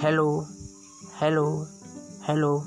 hello. Hello. Hello.